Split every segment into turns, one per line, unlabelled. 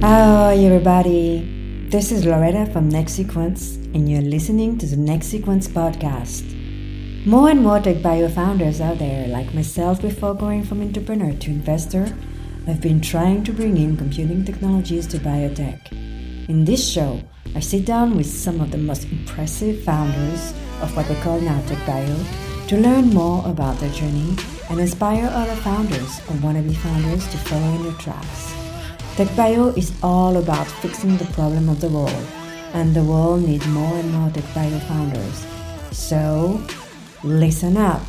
Hi, everybody. This is Loretta from Next Sequence, and you're listening to the Next Sequence podcast. More and more tech bio founders out there, like myself before going from entrepreneur to investor, have been trying to bring in computing technologies to biotech. In this show, I sit down with some of the most impressive founders of what we call now tech bio to learn more about their journey and inspire other founders or wannabe founders to follow in their tracks. TechBio is all about fixing the problem of the world, and the world needs more and more TechBio founders. So, listen up.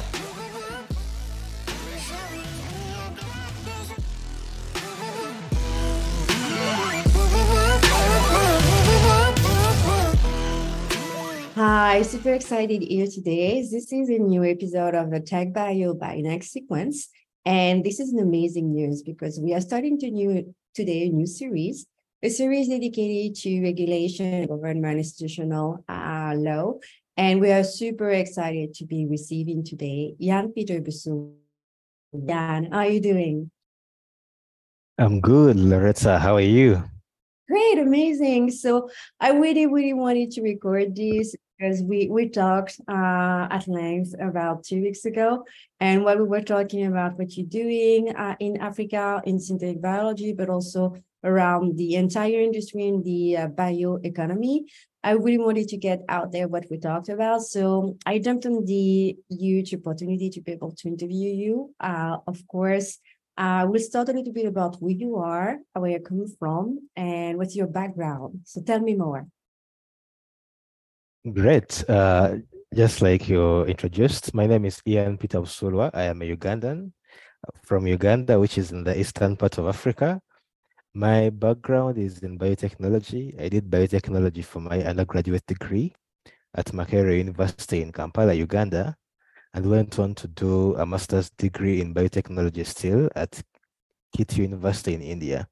Hi, super excited here today. This is a new episode of the Tech Bio by Next Sequence. And this is an amazing news because we are starting to new today a new series, a series dedicated to regulation, government, institutional uh, law. And we are super excited to be receiving today Ian Peter Bussum. Ian, how are you doing?
I'm good, Loretta. How are you?
Great, amazing. So I really, really wanted to record this because we we talked uh, at length about two weeks ago, and while we were talking about what you're doing uh, in Africa in synthetic biology, but also around the entire industry in the uh, bioeconomy, I really wanted to get out there what we talked about. So I jumped on the huge opportunity to be able to interview you. Uh, of course, uh, we'll start a little bit about who you are, where you come from, and what's your background. So tell me more.
Great. Uh, just like you introduced, my name is Ian Peter Busuulwa. I am a Ugandan from Uganda, which is in the eastern part of Africa. My background is in biotechnology. I did biotechnology for my undergraduate degree at Makerere University in Kampala, Uganda, and went on to do a master's degree in biotechnology still at KIT University in India.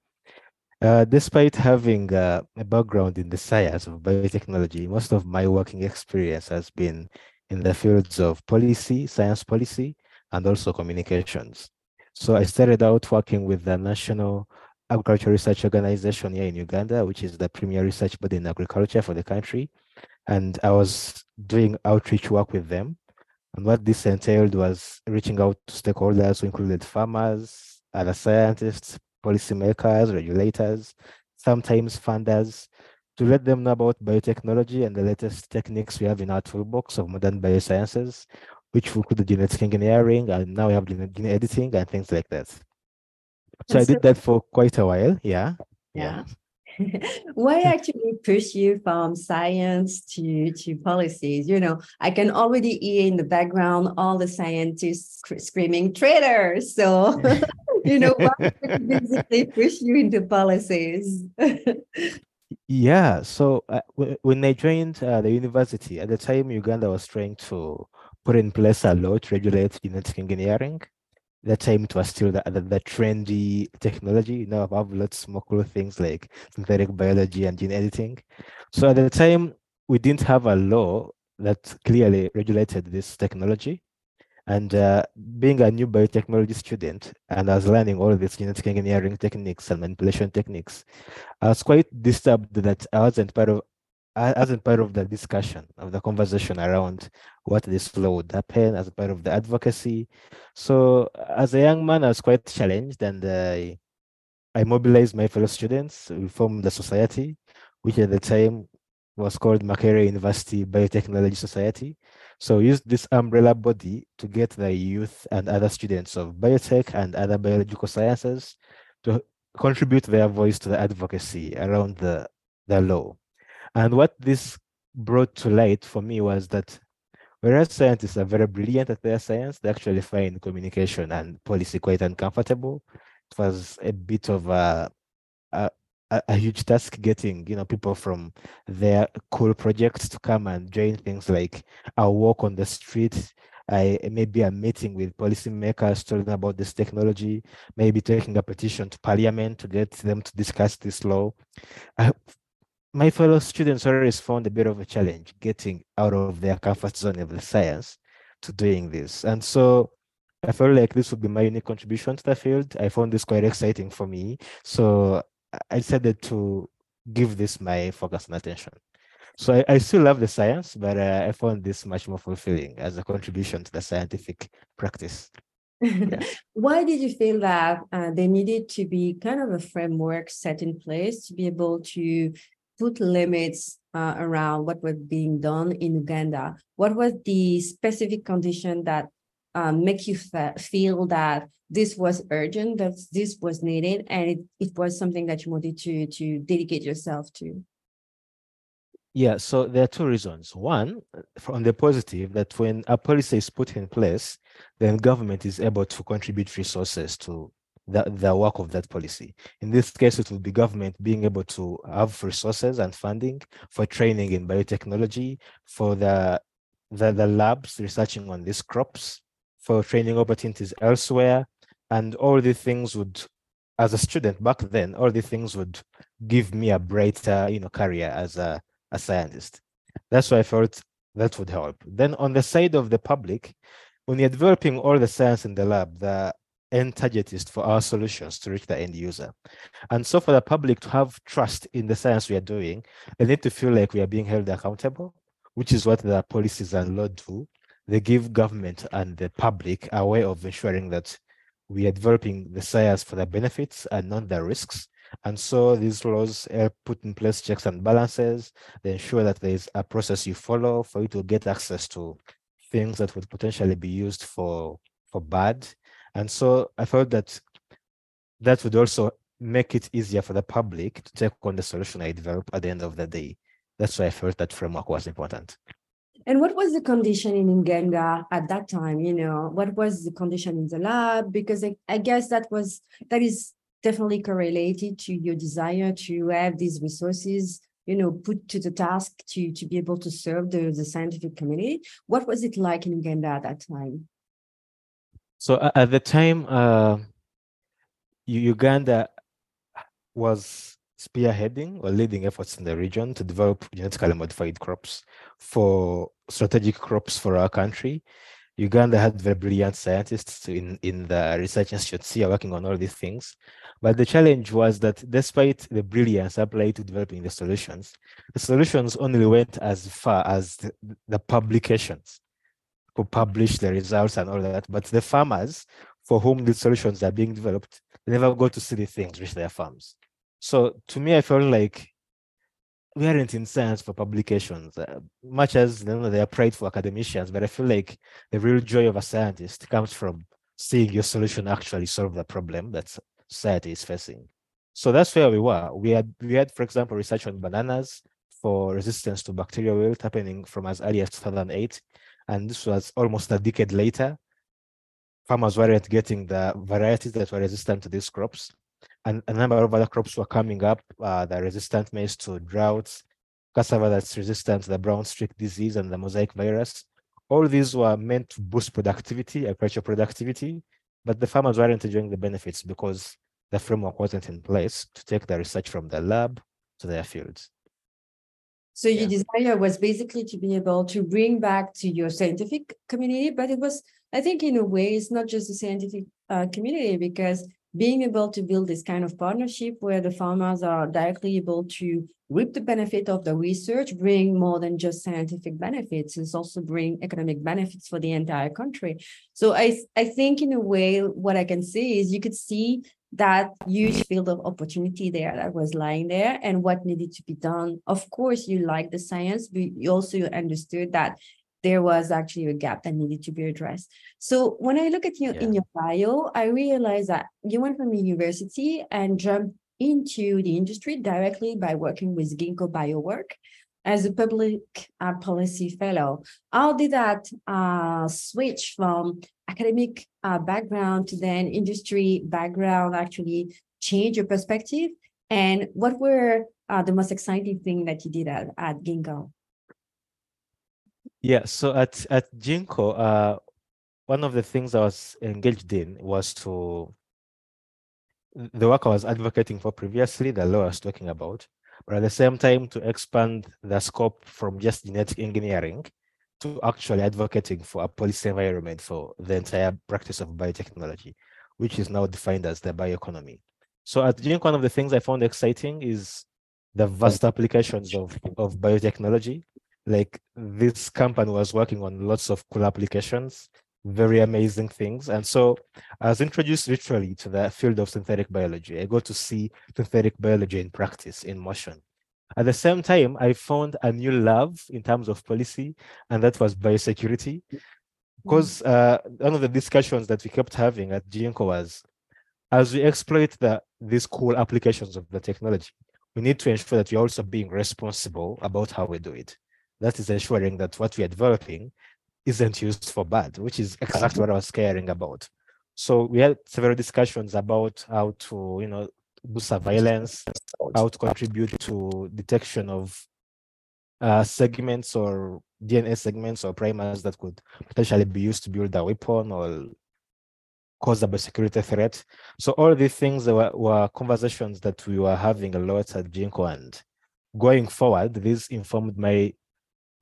Uh, despite having uh, a background in the science of biotechnology, most of my working experience has been in the fields of policy, science policy, and also communications. So I started out working with the National Agricultural Research Organization here in Uganda, which is the premier research body in agriculture for the country. And I was doing outreach work with them. And what this entailed was reaching out to stakeholders who included farmers, other scientists, policymakers, regulators, sometimes funders, to let them know about biotechnology and the latest techniques we have in our toolbox of modern biosciences, which include the genetic engineering, and now we have gene editing and things like that. So I did that for quite a while. Yeah.
Yeah. Why actually push you from science to to policies? You know, I can already hear in the background all the scientists screaming traitors. So you know, why they push you into policies.
yeah. So uh, when I joined uh, the university at the time, Uganda was trying to put in place a law to regulate genetic engineering. That time, it was still the, the, the trendy technology. Now I have lots more cool things like synthetic biology and gene editing. So at the time, we didn't have a law that clearly regulated this technology. And uh, being a new biotechnology student, and I was learning all these genetic engineering techniques and manipulation techniques, I was quite disturbed that I wasn't part of I wasn't part of the discussion of the conversation around what this law would happen as a part of the advocacy. So as a young man, I was quite challenged and I, I mobilized my fellow students. We formed the society, which at the time was called Makerere University Biotechnology Society. So use this umbrella body to get the youth and other students of biotech and other biological sciences to contribute their voice to the advocacy around the, the law. And what this brought to light for me was that whereas scientists are very brilliant at their science, they actually find communication and policy quite uncomfortable. It was a bit of a, a a, huge task getting you know people from their cool projects to come and join things like a walk on the street I maybe a meeting with policymakers talking about this technology, maybe taking a petition to parliament to get them to discuss this law. I, my fellow students always found a bit of a challenge getting out of their comfort zone of the science to doing this. And so I felt like this would be my unique contribution to the field. I found this quite exciting for me. So I decided to give this my focus and attention. So I, I still love the science, but uh, I found this much more fulfilling as a contribution to the scientific practice.
Why did you feel that uh, there needed to be kind of a framework set in place to be able to put limits uh, around what was being done in Uganda? What was the specific condition that um, make you feel that this was urgent, that this was needed, and it, it was something that you wanted to to dedicate yourself to?
Yeah, so there are two reasons. One, from the positive, that when a policy is put in place, then government is able to contribute resources to the, the work of that policy. In this case, it will be government being able to have resources and funding for training in biotechnology, for the, the, the labs researching on these crops, for training opportunities elsewhere. And all these things would, as a student back then, all these things would give me a brighter, you know, career as a a scientist. That's why I felt that would help. Then on the side of the public, when you're developing all the science in the lab, the end target is for our solutions to reach the end user. And so for the public to have trust in the science we are doing, they need to feel like we are being held accountable, which is what the policies and law do. They give government and the public a way of ensuring that we are developing the science for the benefits and not the risks. And so these laws put in place checks and balances. They ensure that there is a process you follow for you to get access to things that would potentially be used for, for bad. And so I felt that that would also make it easier for the public to take on the solution I develop at the end of the day. That's why I felt that framework was important.
And what was the condition in Uganda at that time? You know, what was the condition in the lab? Because I, I guess that was that is definitely correlated to your desire to have these resources you know put to the task to to be able to serve the, the scientific community what was it like in uganda at that time
so at the time uh, uganda was spearheading or leading efforts in the region to develop genetically modified crops for strategic crops for our country Uganda had very brilliant scientists in, in the research institutes here working on all these things. But the challenge was that despite the brilliance applied to developing the solutions, the solutions only went as far as the, the publications who publish the results and all that. But the farmers for whom the solutions are being developed, never go to see the things reach their farms. So to me, I felt like we aren't in science for publications, uh, much as you know, they are pride for academicians, but I feel like the real joy of a scientist comes from seeing your solution actually solve the problem that society is facing. So that's where we were. We had, we had, for example, research on bananas for resistance to bacterial wilt happening from as early as 2008. And this was almost a decade later. Farmers weren't getting the varieties that were resistant to these crops and a number of other crops were coming up uh, are resistant maize to droughts, cassava that's resistant to the brown streak disease and the mosaic virus. All these were meant to boost productivity, agricultural productivity, but the farmers weren't enjoying the benefits because the framework wasn't in place to take the research from the lab to their fields.
So your yeah. desire was basically to be able to bring back to your scientific community, but it was, I think, in a way, it's not just the scientific uh, community because being able to build this kind of partnership where the farmers are directly able to reap the benefit of the research, bring more than just scientific benefits, it's also bring economic benefits for the entire country. So I, I think in a way, what I can say is you could see that huge field of opportunity there that was lying there and what needed to be done. Of course, you like the science, but you also understood that there was actually a gap that needed to be addressed. So when I look at you yeah. in your bio, I realize that you went from university and jumped into the industry directly by working with Ginkgo Biowork as a public uh, policy fellow. How did that uh, switch from academic uh, background to then industry background actually change your perspective? And what were uh, the most exciting thing that you did at, at Ginkgo?
Yeah, so at at Ginkgo, uh, one of the things I was engaged in was to the work I was advocating for previously, the law I was talking about, but at the same time to expand the scope from just genetic engineering to actually advocating for a policy environment for the entire practice of biotechnology, which is now defined as the bioeconomy. So at Ginkgo, one of the things I found exciting is the vast applications of, of biotechnology. Like this company was working on lots of cool applications, very amazing things. And so I was introduced literally to the field of synthetic biology. I got to see synthetic biology in practice, in motion. At the same time, I found a new love in terms of policy, and that was biosecurity. Because uh, one of the discussions that we kept having at Ginkgo was, as we exploit the, these cool applications of the technology, we need to ensure that we're also being responsible about how we do it. That is ensuring that what we are developing isn't used for bad, which is exactly what I was caring about. So we had several discussions about how to, you know, do surveillance, how to contribute to detection of uh, segments or DNA segments or primers that could potentially be used to build a weapon or cause a security threat. So all these things were, were conversations that we were having a lot at Ginkgo and going forward, this informed my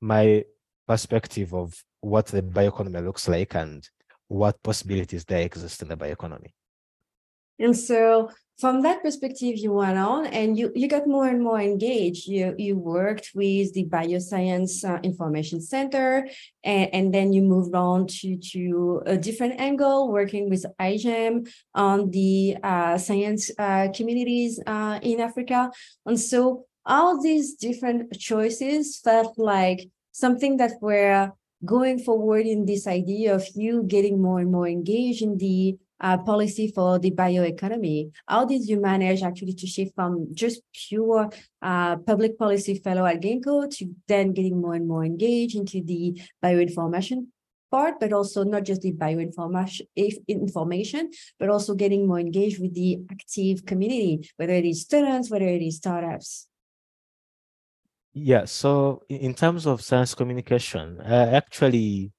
my perspective of what the bioeconomy looks like and what possibilities there exist in the bioeconomy.
And so from that perspective, you went on and you, you got more and more engaged. You, you worked with the Bioscience uh, Information Center, and, and then you moved on to, to a different angle, working with IGEM on the uh, science uh, communities uh, in Africa. And so all these different choices felt like something that were going forward in this idea of you getting more and more engaged in the uh, policy for the bioeconomy. How did you manage actually to shift from just pure uh, public policy fellow at Ginkgo to then getting more and more engaged into the bioinformation part, but also not just the bioinformation information, but also getting more engaged with the active community, whether it is students, whether it is startups?
Yeah, so in terms of science communication, uh, actually,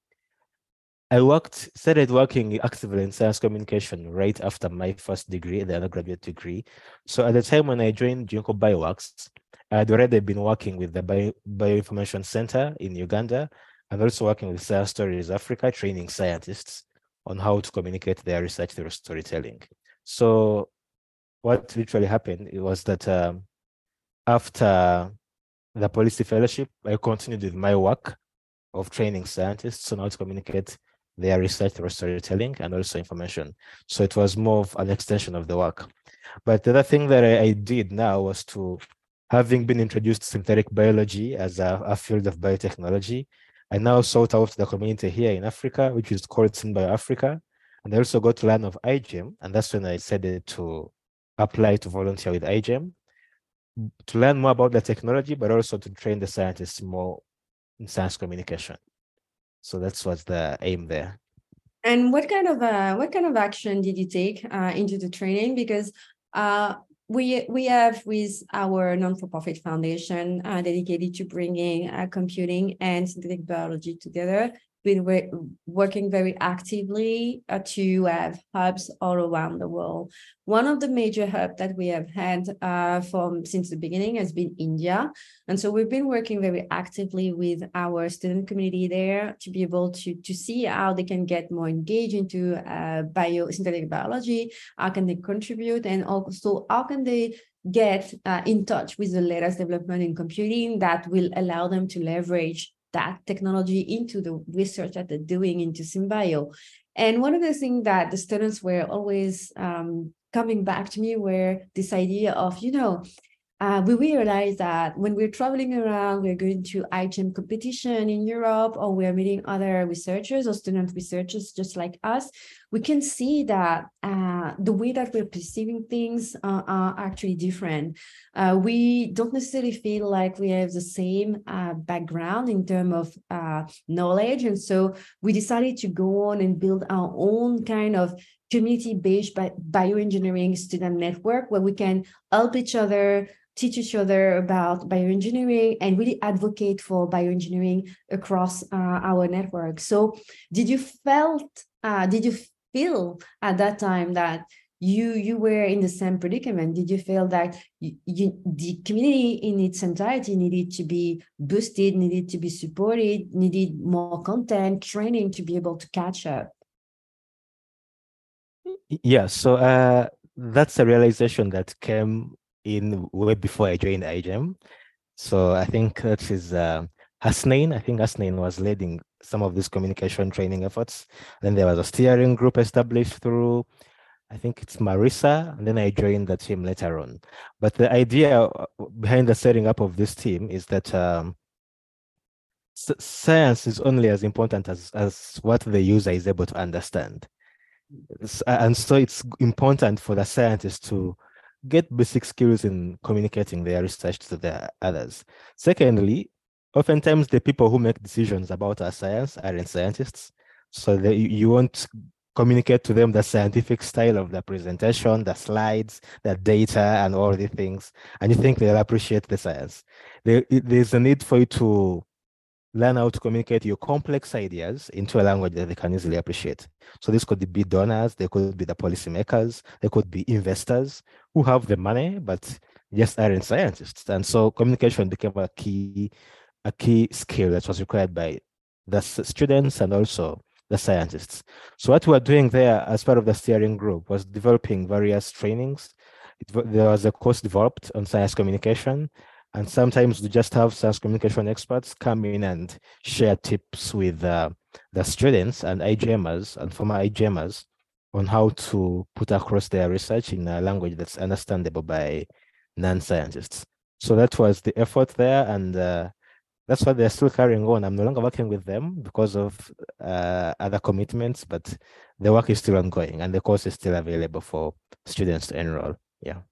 I worked, started working actively in science communication right after my first degree, the undergraduate degree. So at the time when I joined Ginkgo Bioworks, I'd already been working with the Bio, Bioinformation Center in Uganda and also working with Science Stories Africa, training scientists on how to communicate their research through storytelling. So what literally happened was that um, after the policy fellowship, I continued with my work of training scientists on how to communicate their research through storytelling and also information. So it was more of an extension of the work. But the other thing that I, I did now was to, having been introduced to synthetic biology as a, a, field of biotechnology, I now sought out the community here in Africa, which is called SynBio Africa. And I also got to learn of IGEM, and that's when I decided to apply to volunteer with IGEM to learn more about the technology, but also to train the scientists more in science communication. So that's what's the aim there.
And what kind of uh, what kind of action did you take uh, into the training? Because uh, we we have with our non-for-profit foundation uh, dedicated to bringing uh, computing and synthetic biology together been working very actively uh, to have hubs all around the world. One of the major hubs that we have had uh, from since the beginning has been India. And so we've been working very actively with our student community there to be able to, to see how they can get more engaged into uh, biosynthetic biology, how can they contribute, and also how can they get uh, in touch with the latest development in computing that will allow them to leverage that technology into the research that they're doing into SynBio. And one of the things that the students were always um, coming back to me were this idea of, you know, uh, we realized that when we're traveling around, we're going to IGEM competition in Europe, or we're meeting other researchers or student researchers just like us, we can see that uh, the way that we're perceiving things uh, are actually different. Uh, we don't necessarily feel like we have the same uh, background in terms of uh, knowledge. And so we decided to go on and build our own kind of community-based bioengineering student network where we can help each other teach each other about bioengineering and really advocate for bioengineering across uh, our network. So did you felt, uh, did you feel at that time that you you were in the same predicament did you feel that you, you, the community in its entirety needed to be boosted needed to be supported needed more content training to be able to catch up
yeah so uh that's a realization that came in way before I joined IGEM. So I think that is uh, Hasnain. I think Hasnain was leading some of these communication training efforts. Then there was a steering group established through, I think it's Marissa. and then I joined the team later on. But the idea uh, behind the setting up of this team is that um, science is only as important as, as what the user is able to understand. And so it's important for the scientists to get basic skills in communicating their research to the others. Secondly, oftentimes the people who make decisions about our science aren't scientists. So they, you won't communicate to them the scientific style of the presentation, the slides, the data, and all the things. And you think they'll appreciate the science. There, there's a need for you to learn how to communicate your complex ideas into a language that they can easily appreciate. So this could be donors, they could be the policymakers, they could be investors who have the money, but just aren't scientists. And so communication became a key, a key skill that was required by the students and also the scientists. So what we're doing there as part of the steering group was developing various trainings. It, there was a course developed on science communication and sometimes we just have science communication experts come in and share tips with uh, the students and IGEMers and former IGEMers on how to put across their research in a language that's understandable by non-scientists. So that was the effort there, and uh, that's why they're still carrying on. I'm no longer working with them because of uh, other commitments, but the work is still ongoing, and the course is still available for students to enroll. Yeah.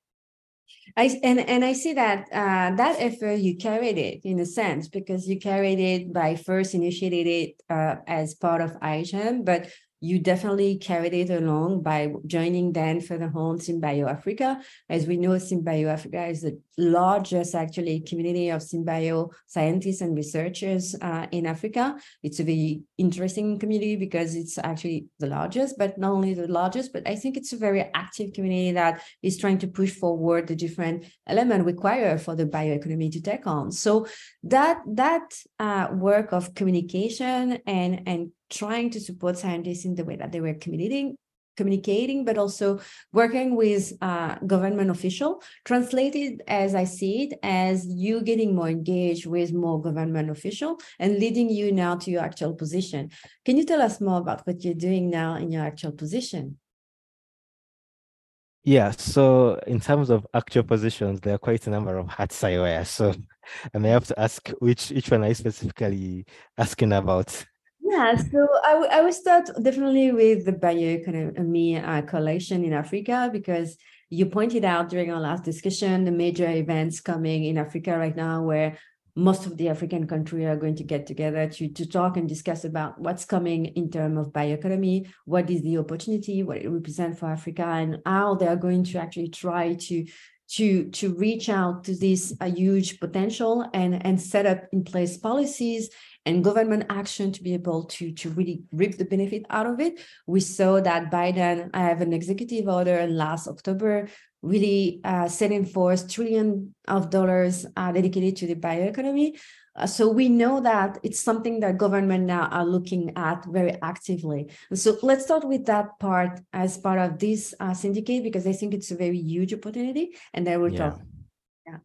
I and and I see that uh, that effort you carried it in a sense because you carried it by first initiated it uh, as part of IGEM, but you definitely carried it along by joining then for further on Synbio Africa. As we know, Synbio Africa is the largest actually community of Synbio scientists and researchers uh, in Africa. It's a very interesting community because it's actually the largest, but not only the largest, but I think it's a very active community that is trying to push forward the different elements required for the bioeconomy to take on. So that that uh, work of communication and and trying to support scientists in the way that they were communicating communicating, but also working with uh, government official, translated as I see it as you getting more engaged with more government official and leading you now to your actual position. Can you tell us more about what you're doing now in your actual position?
Yeah, so in terms of actual positions, there are quite a number of hats I wear. So I may have to ask which which one are you specifically asking about?
Yeah, so I, I would start definitely with the bioeconomy uh, coalition in Africa because you pointed out during our last discussion the major events coming in Africa right now where most of the African countries are going to get together to, to talk and discuss about what's coming in terms of bioeconomy, what is the opportunity, what it represents for Africa, and how they are going to actually try to to to reach out to this a huge potential and and set up in place policies and government action to be able to, to really reap the benefit out of it. We saw that Biden, I have an executive order in last October, really uh, setting forth trillion of dollars uh, dedicated to the bioeconomy. Uh, so we know that it's something that government now are looking at very actively. And so let's start with that part as part of this uh, syndicate because I think it's a very huge opportunity, and then we'll yeah. talk.
Yeah.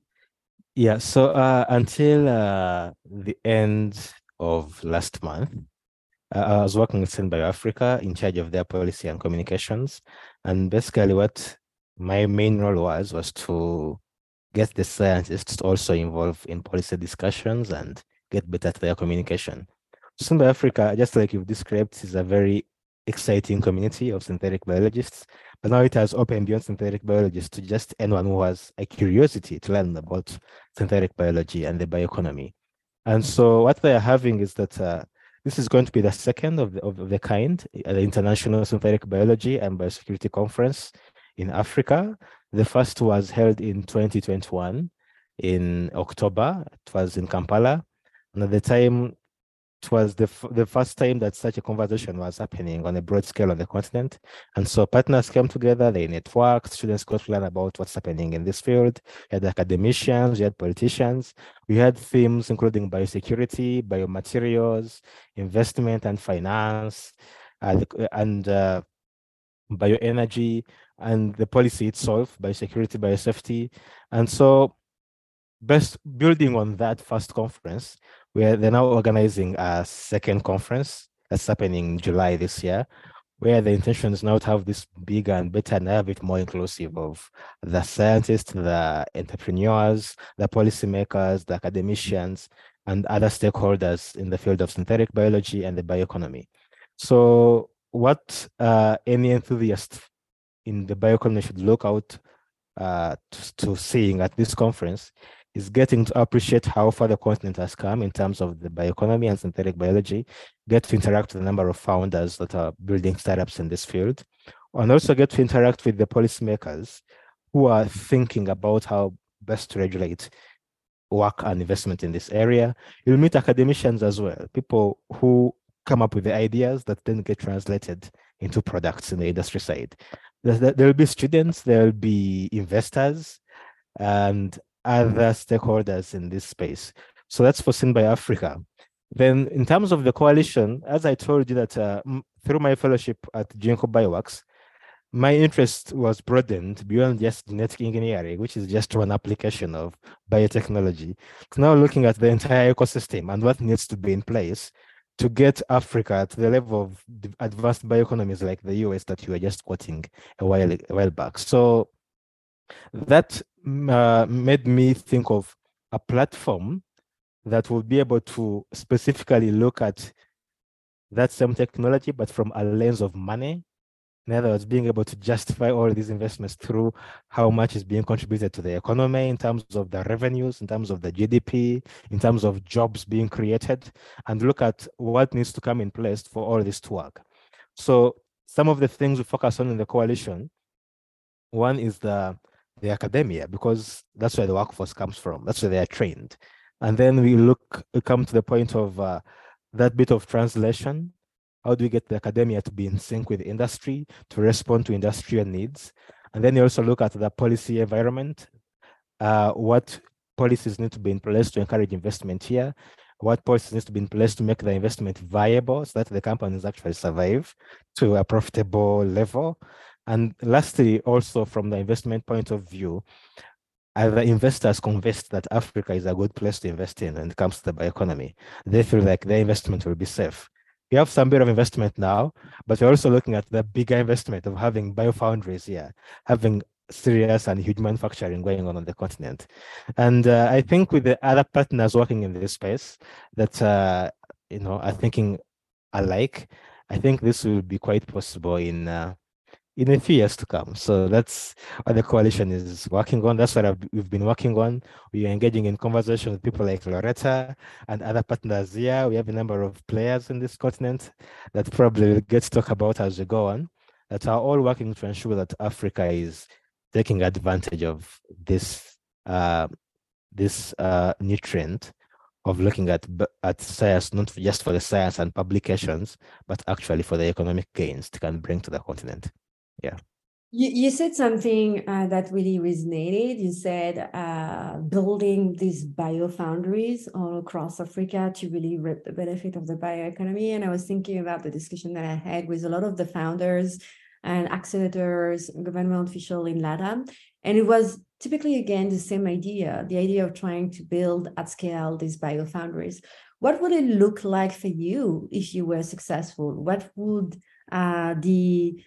Yeah. So uh, until uh, the end of last month. Uh, I was working with Synbio Africa in charge of their policy and communications. And basically what my main role was, was to get the scientists also involved in policy discussions and get better at their communication. Synbio Africa, just like you've described, is a very exciting community of synthetic biologists, but now it has opened beyond synthetic biologists to just anyone who has a curiosity to learn about synthetic biology and the bioeconomy. And so what they are having is that uh, this is going to be the second of the, of the kind at the International Synthetic Biology and Biosecurity Conference in Africa. The first was held in 2021 in October. It was in Kampala. And at the time, it was the, the first time that such a conversation was happening on a broad scale on the continent. And so partners came together, they networked, students got to learn about what's happening in this field. We had academicians, we had politicians, we had themes including biosecurity, biomaterials, investment and finance, uh, and uh, bioenergy, and the policy itself, biosecurity, biosafety. And so best building on that first conference, where they're now organizing a second conference that's happening in July this year, where the intention is now to have this bigger and better and a bit more inclusive of the scientists, the entrepreneurs, the policymakers, the academicians, and other stakeholders in the field of synthetic biology and the bioeconomy. So what uh, any enthusiast in the bioeconomy should look out uh, to, to seeing at this conference is getting to appreciate how far the continent has come in terms of the bioeconomy and synthetic biology, get to interact with a number of founders that are building startups in this field, and also get to interact with the policymakers who are thinking about how best to regulate work and investment in this area. You'll meet academicians as well, people who come up with the ideas that then get translated into products in the industry side. There will be students, there will be investors, and other stakeholders in this space. So that's for Synbio Africa. Then in terms of the coalition, as I told you that uh, through my fellowship at Ginkgo Bioworks, my interest was broadened beyond just genetic engineering, which is just one application of biotechnology. It's now looking at the entire ecosystem and what needs to be in place to get Africa to the level of advanced bioeconomies like the US that you were just quoting a while, a while back. So that uh, made me think of a platform that will be able to specifically look at that same technology, but from a lens of money. In other words, being able to justify all these investments through how much is being contributed to the economy in terms of the revenues, in terms of the GDP, in terms of jobs being created, and look at what needs to come in place for all this to work. So some of the things we focus on in the coalition, one is the the academia because that's where the workforce comes from. That's where they are trained. And then we look, we come to the point of uh, that bit of translation. How do we get the academia to be in sync with industry, to respond to industrial needs? And then you also look at the policy environment. Uh, what policies need to be in place to encourage investment here? What policies need to be in place to make the investment viable so that the companies actually survive to a profitable level? And lastly, also from the investment point of view, are the investors convinced that Africa is a good place to invest in when it comes to the bioeconomy? They feel like their investment will be safe. We have some bit of investment now, but we're also looking at the bigger investment of having biofoundries here, having serious and huge manufacturing going on on the continent. And uh, I think with the other partners working in this space that, uh, you know, are thinking alike, I think this will be quite possible in uh, in a few years to come. So that's what the coalition is working on. That's what I've, we've been working on. We are engaging in conversation with people like Loretta and other partners here. We have a number of players in this continent that probably will get to talk about as we go on, that are all working to ensure that Africa is taking advantage of this uh, this uh, nutrient of looking at at science not just for the science and publications, but actually for the economic gains it can bring to the continent yeah.
You, you said something uh, that really resonated. You said uh, building these biofoundries all across africa to really reap the benefit of the bioeconomy. And i was thinking about the discussion that i had with a lot of the founders and accelerators government official in latam. And it was typically again the same idea the idea of trying to build at scale these biofoundries. What would it look like for you if you were successful? What would uh, the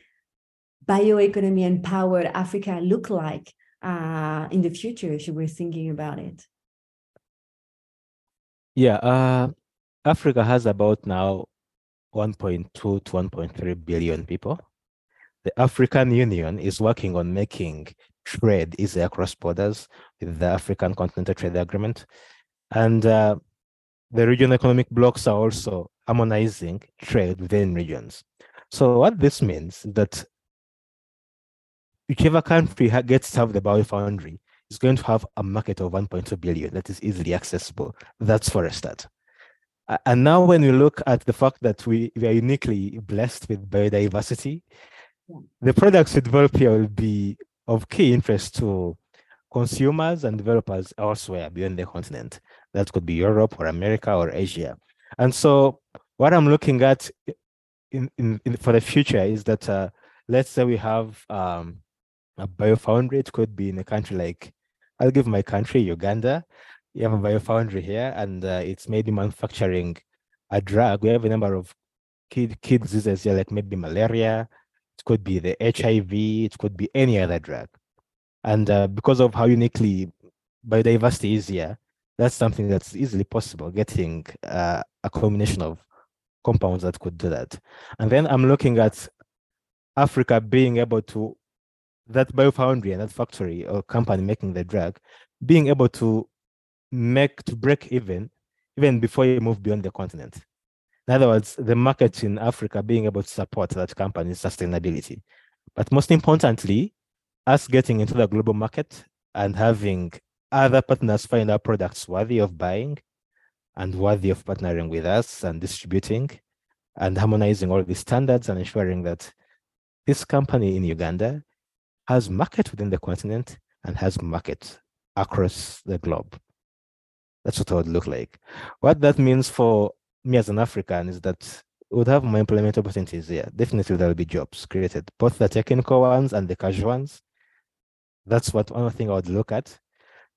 bioeconomy empowered Africa look like uh, in the future if you were thinking about it?
Yeah, uh, Africa has about now 1.2 to 1.3 billion people. The African Union is working on making trade easier across borders with the African Continental Trade Agreement. And uh, the regional economic blocks are also harmonizing trade within regions. So what this means is that whichever country gets to have the biofoundry is going to have a market of 1.2 billion that is easily accessible. That's for a start. And now when we look at the fact that we, we are uniquely blessed with biodiversity, the products we develop here will be of key interest to consumers and developers elsewhere beyond the continent. That could be Europe or America or Asia. And so what I'm looking at in, in, in for the future is that uh, let's say we have um, a biofoundry. It could be in a country like, I'll give my country, Uganda. You have a biofoundry here, and uh, it's maybe manufacturing a drug. We have a number of kid, kid diseases here, like maybe malaria. It could be the HIV. It could be any other drug. And uh, because of how uniquely biodiversity is here, that's something that's easily possible, getting uh, a combination of compounds that could do that. And then I'm looking at Africa being able to, that biofoundry and that factory or company making the drug, being able to make, to break even, even before you move beyond the continent. In other words, the market in Africa being able to support that company's sustainability. But most importantly, us getting into the global market and having other partners find our products worthy of buying and worthy of partnering with us and distributing and harmonizing all these standards and ensuring that this company in Uganda has market within the continent and has market across the globe. That's what it would look like. What that means for me as an African is that would have more employment opportunities here. Definitely there will be jobs created, both the technical ones and the casual ones. That's what one thing I would look at.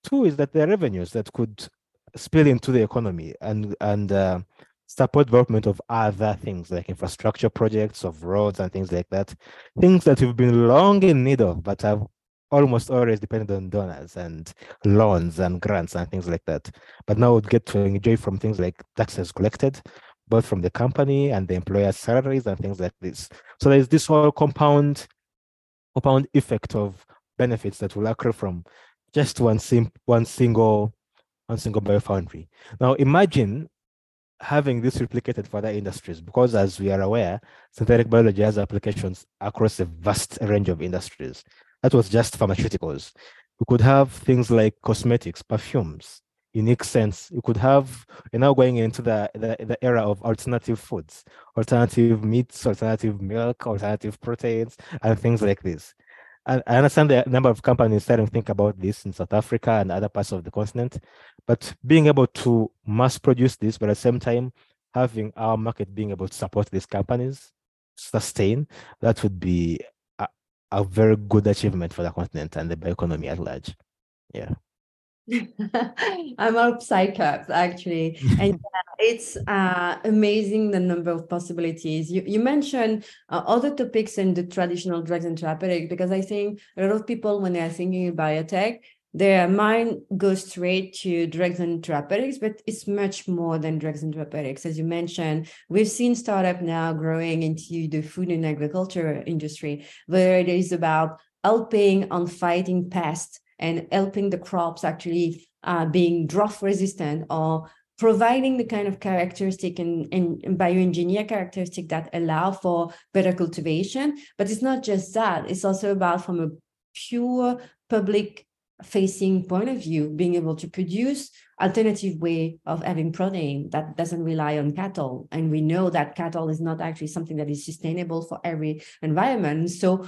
Two is that there are revenues that could spill into the economy and and uh, support development of other things like infrastructure projects of roads and things like that. Things that we've been long in need of, but have almost always depended on donors and loans and grants and things like that. But now we get to enjoy from things like taxes collected, both from the company and the employer's salaries and things like this. So there's this whole compound compound effect of benefits that will accrue from just one sim one single one single biofoundry. Now imagine having this replicated for other industries because as we are aware, synthetic biology has applications across a vast range of industries. That was just pharmaceuticals. We could have things like cosmetics, perfumes, unique scents. You could have, you're now going into the, the, the era of alternative foods, alternative meats, alternative milk, alternative proteins, and things like this. I understand the number of companies starting to think about this in South Africa and other parts of the continent, but being able to mass produce this, but at the same time having our market being able to support these companies, sustain, that would be a, a very good achievement for the continent and the bioeconomy at large. Yeah.
I'm all psychops actually, and it's uh, amazing the number of possibilities. You you mentioned uh, other topics in the traditional drugs and therapeutics because I think a lot of people when they are thinking biotech, their mind goes straight to drugs and therapeutics, but it's much more than drugs and therapeutics. As you mentioned, we've seen startup now growing into the food and agriculture industry, where it is about helping on fighting pests and helping the crops actually uh, being drought resistant or providing the kind of characteristic and, and, and bioengineer characteristic that allow for better cultivation. But it's not just that, it's also about from a pure public facing point of view, being able to produce alternative way of having protein that doesn't rely on cattle. And we know that cattle is not actually something that is sustainable for every environment. So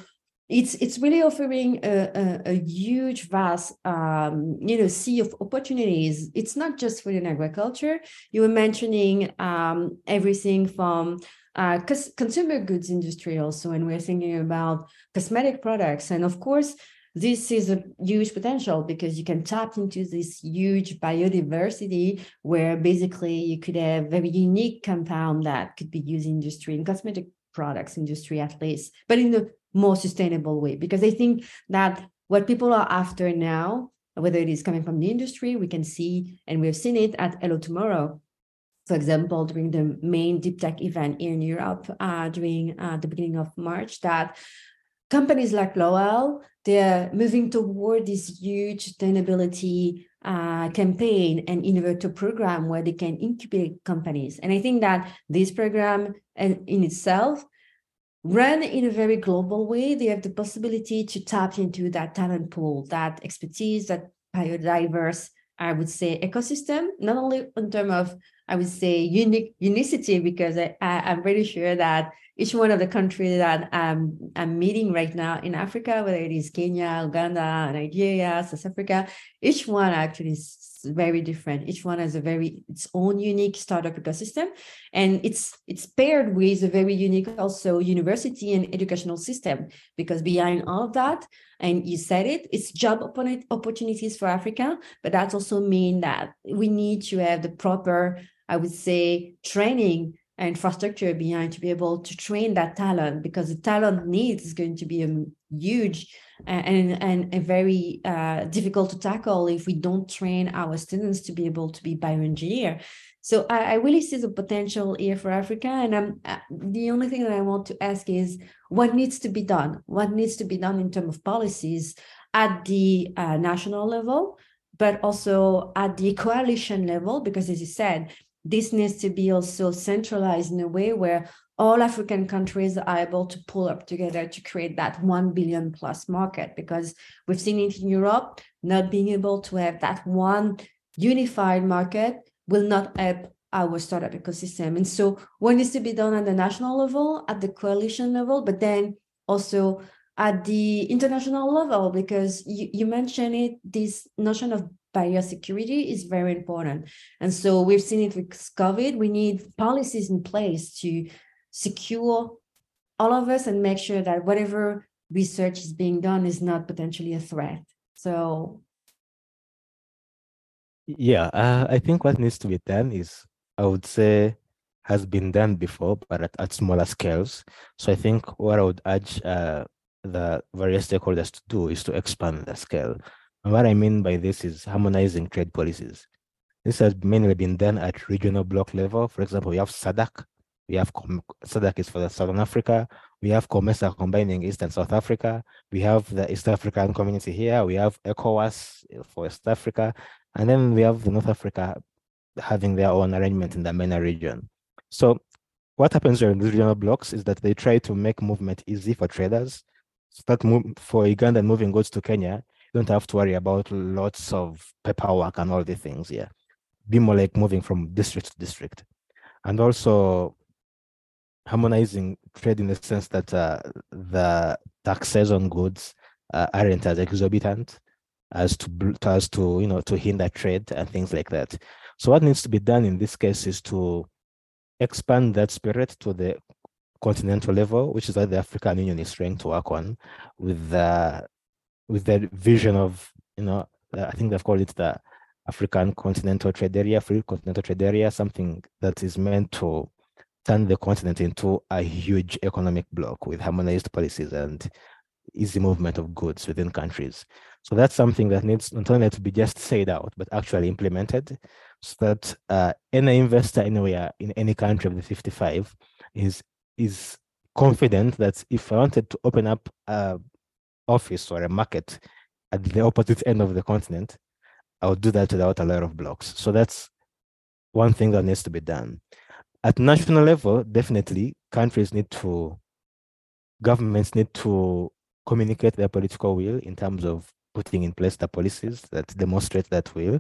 it's it's really offering a, a, a huge vast um, you know sea of opportunities. It's not just food and agriculture. You were mentioning um, everything from uh, consumer goods industry also and we're thinking about cosmetic products. And of course this is a huge potential because you can tap into this huge biodiversity where basically you could have very unique compound that could be used in industry in cosmetic products industry at least. But in the more sustainable way because I think that what people are after now, whether it is coming from the industry, we can see, and we've seen it at Hello Tomorrow, for example, during the main deep tech event in Europe uh, during uh, the beginning of March, that companies like L'Oréal, they're moving toward this huge sustainability uh, campaign and innovator program where they can incubate companies. And I think that this program in, in itself run in a very global way, they have the possibility to tap into that talent pool, that expertise, that biodiverse, I would say, ecosystem, not only in terms of I would say unique unicity because I, I am pretty sure that each one of the countries that I'm I'm meeting right now in Africa, whether it is Kenya, Uganda, Nigeria, South Africa, each one actually very different. Each one has a very its own unique startup ecosystem, and it's it's paired with a very unique also university and educational system. Because behind all of that, and you said it, it's job opportunities for Africa, but that also mean that we need to have the proper, I would say, training infrastructure behind to be able to train that talent because the talent needs is going to be a huge and and, very uh, difficult to tackle if we don't train our students to be able to be bioengineer. So I, I really see the potential here for Africa, and I'm uh, the only thing that I want to ask is what needs to be done. What needs to be done in terms of policies at the uh, national level, but also at the coalition level, because as you said, this needs to be also centralized in a way where all African countries are able to pull up together to create that 1 billion plus market because we've seen it in Europe, not being able to have that one unified market will not help our startup ecosystem. And so what needs to be done at the national level, at the coalition level, but then also at the international level, because you, you mentioned it, this notion of biosecurity is very important. And so we've seen it with COVID. We need policies in place to secure all of us and make sure that whatever research is being done is not potentially a threat. So,
yeah, uh, I think what needs to be done is, I would say, has been done before, but at, at smaller scales. So I think what I would urge uh, the various stakeholders to do is to expand the scale. And what I mean by this is harmonizing trade policies. This has mainly been done at regional block level. For example, we have SADC, we have SADC is for the Southern Africa. We have COMESA combining East and South Africa. We have the East African community here. We have ECOWAS for East Africa. And then we have the North Africa having their own arrangement in the MENA region. So what happens during these regional blocks is that they try to make movement easy for traders. Start move for Uganda moving goods to Kenya. You don't have to worry about lots of paperwork and all the things. Yeah, be more like moving from district to district, and also harmonizing trade in the sense that uh, the taxes on goods uh, aren't as exorbitant as to as to you know to hinder trade and things like that. So what needs to be done in this case is to expand that spirit to the continental level, which is what the African Union is trying to work on, with the with the vision of you know I think they've called it the African Continental Trade Area, Free Continental Trade Area, something that is meant to turn the continent into a huge economic bloc with harmonized policies and easy movement of goods within countries. So that's something that needs not only to be just said out, but actually implemented so that uh, any investor anywhere in any country of the 55 is, is confident that if I wanted to open up a office or a market at the opposite end of the continent, I would do that without a lot of blocks. So that's one thing that needs to be done at national level, definitely countries need to, governments need to communicate their political will in terms of putting in place the policies that demonstrate that will.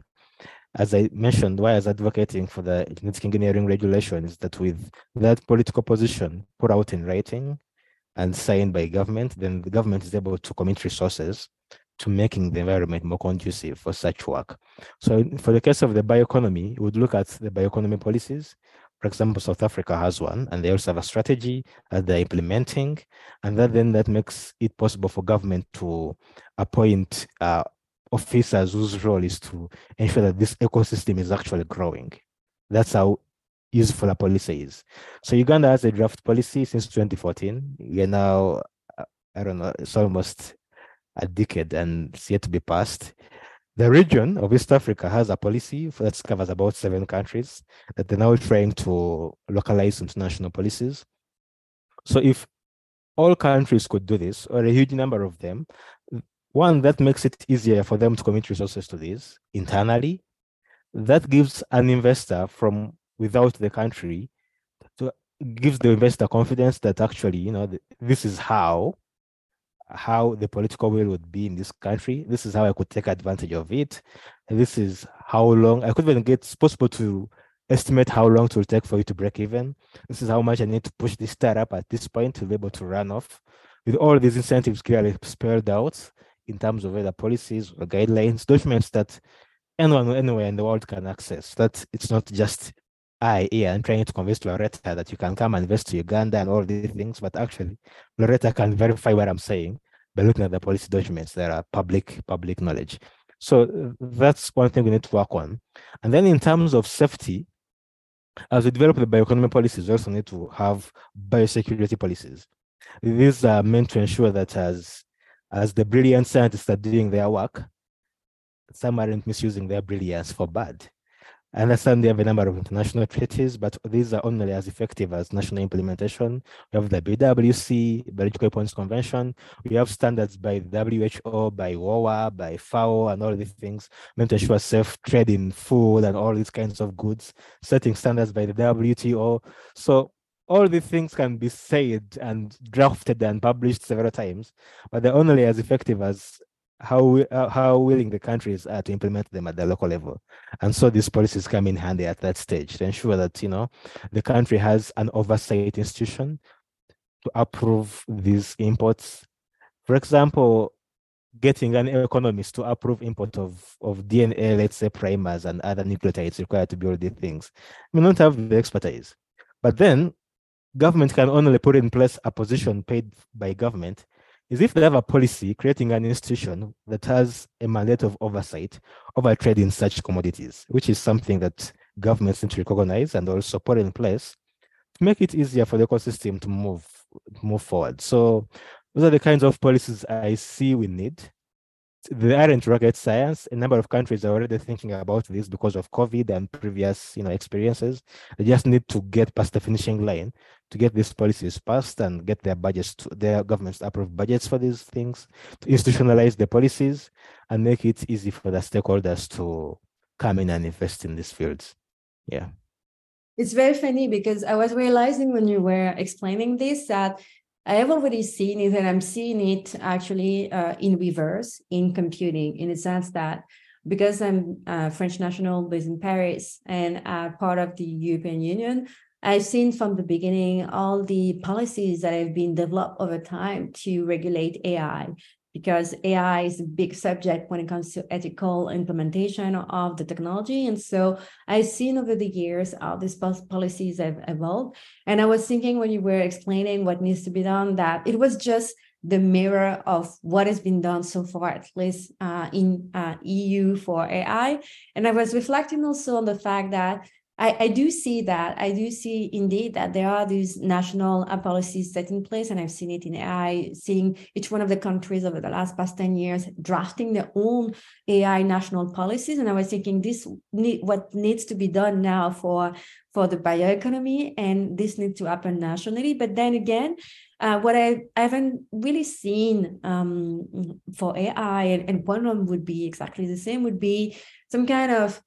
As I mentioned, why I was advocating for the genetic engineering regulation is that with that political position put out in writing and signed by government, then the government is able to commit resources to making the environment more conducive for such work. So for the case of the bioeconomy, we would look at the bioeconomy policies, for example, South Africa has one, and they also have a strategy that they're implementing, and that then that makes it possible for government to appoint uh, officers whose role is to ensure that this ecosystem is actually growing. That's how useful a policy is. So Uganda has a draft policy since 2014. We are now, uh, I don't know, it's almost a decade and it's yet to be passed. The region of East Africa has a policy that covers about seven countries that they're now trying to localize international policies. So if all countries could do this, or a huge number of them, one, that makes it easier for them to commit resources to this internally. That gives an investor from without the country to gives the investor confidence that actually, you know, this is how how the political will would be in this country. This is how I could take advantage of it. This is how long I could even get it's possible to estimate how long it will take for you to break even. This is how much I need to push this startup at this point to be able to run off. With all these incentives clearly spelled out in terms of either policies or guidelines, documents that anyone anywhere in the world can access. That it's not just I, Ian, trying to convince Loretta that you can come and invest to Uganda and all these things, but actually Loretta can verify what I'm saying by looking at the policy documents that are public public knowledge. So uh, that's one thing we need to work on. And then in terms of safety, as we develop the bioeconomy policies, we also need to have biosecurity policies. These are meant to ensure that as as the brilliant scientists are doing their work, some aren't misusing their brilliance for bad. I understand they have a number of international treaties, but these are only as effective as national implementation. We have the BWC, Biological Weapons Convention. We have standards by WHO, by WOA, by FAO, and all these things meant to ensure safe trade in food and all these kinds of goods, setting standards by the WTO. So all these things can be said and drafted and published several times, but they're only as effective as how uh, how willing the countries are to implement them at the local level. And so these policies come in handy at that stage to ensure that you know the country has an oversight institution to approve these imports. For example getting an economist to approve import of of dna let's say primers and other nucleotides required to build these things. We don't have the expertise. But then government can only put in place a position paid by government is if they have a policy creating an institution that has a mandate of oversight over trade in such commodities, which is something that governments need to recognize and also put in place to make it easier for the ecosystem to move move forward. So those are the kinds of policies I see we need they aren't rocket science. A number of countries are already thinking about this because of COVID and previous, you know, experiences. They just need to get past the finishing line to get these policies passed and get their budgets, to, their governments approve budgets for these things, to institutionalize the policies and make it easy for the stakeholders to come in and invest in these fields. Yeah.
It's very funny because I was realizing when you were explaining this that I have already seen it, and I'm seeing it actually uh, in reverse in computing, in the sense that because I'm a French national based in Paris and part of the European Union, I've seen from the beginning all the policies that have been developed over time to regulate AI, because AI is a big subject when it comes to ethical implementation of the technology. And so I've seen over the years how these policies have evolved. And I was thinking when you were explaining what needs to be done, that it was just the mirror of what has been done so far, at least uh, in uh, EU for AI. And I was reflecting also on the fact that I, I do see that. I do see indeed that there are these national uh, policies set in place, and I've seen it in AI, seeing each one of the countries over the last past 10 years drafting their own AI national policies. And I was thinking this need, what needs to be done now for, for the bioeconomy, and this needs to happen nationally. But then again, uh, what I, I, haven't really seen um, for AI, and, and one of them would be exactly the same, would be some kind of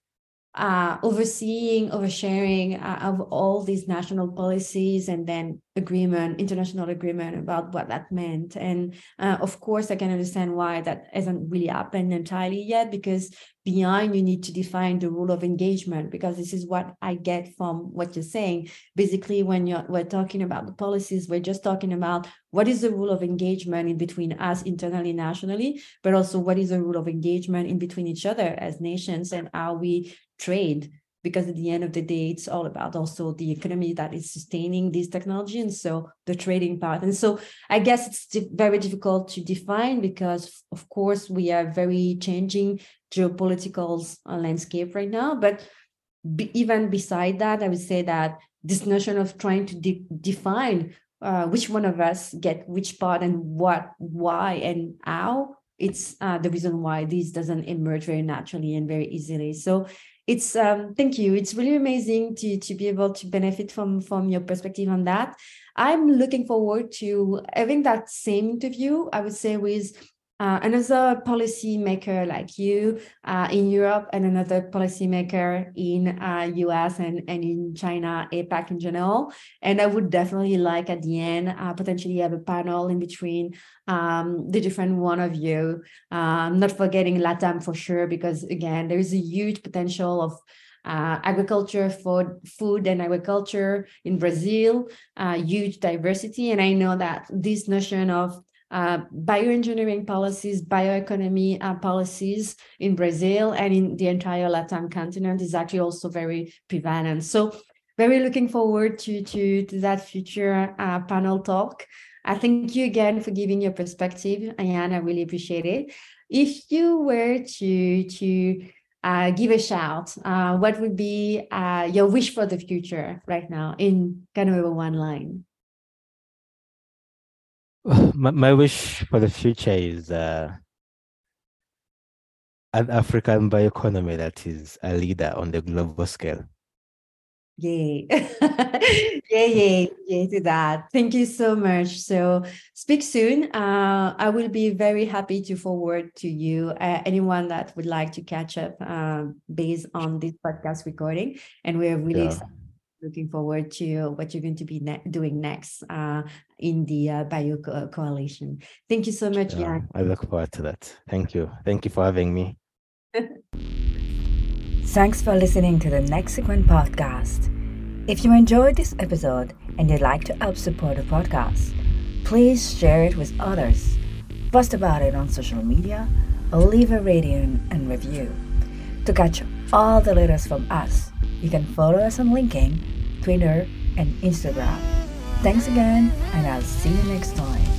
uh, overseeing, oversharing uh, of all these national policies and then agreement, international agreement about what that meant. And uh, of course, I can understand why that hasn't really happened entirely yet, because behind you need to define the rule of engagement, because this is what I get from what you're saying. Basically, when you're we're talking about the policies, we're just talking about what is the rule of engagement in between us internally, nationally, but also what is the rule of engagement in between each other as nations and how we trade because at the end of the day it's all about also the economy that is sustaining this technology and so the trading part. And so i guess it's very difficult to define because of course we are very changing geopolitical uh, landscape right now. But even beside that i would say that this notion of trying to de- define uh, which one of us get which part and what why and how it's uh, the reason why this doesn't emerge very naturally and very easily. So it's um, thank you. It's really amazing to to be able to benefit from from your perspective on that. I'm looking forward to having that same interview. I would say with uh, another policymaker like you uh, in Europe and another policymaker in uh, US and, and in China, APAC in general. And I would definitely like at the end uh, potentially have a panel in between um, the different one of you. Um, not forgetting LATAM for sure, because again, there is a huge potential of uh, agriculture for food and agriculture in Brazil, uh, huge diversity. And I know that this notion of uh, bioengineering policies, bioeconomy uh, policies in Brazil and in the entire Latin continent is actually also very prevalent. So very looking forward to, to, to that future uh, panel talk. I thank you again for giving your perspective, Ian. I really appreciate it. If you were to, to uh, give a shout, uh, what would be uh, your wish for the future right now in kind of one line?
my, my wish for the future is uh, an African bioeconomy that is a leader on the global scale.
Yay. yay, yay, yay to that. Thank you so much. So speak soon. Uh, I will be very happy to forward to you uh, anyone that would like to catch up uh, based on this podcast recording. And we're really yeah. Looking forward to what you're going to be ne- doing next uh, in the uh, Bio Co- Coalition. Thank you so much, yeah, Jan.
I look forward to that. Thank you. Thank you for having me.
Thanks for listening to the next Nexiquent podcast. If you enjoyed this episode and you'd like to help support the podcast, please share it with others, post about it on social media, or leave a rating and review. To catch all the latest from us, you can follow us on LinkedIn, Twitter, and Instagram. Thanks again, and I'll see you next time.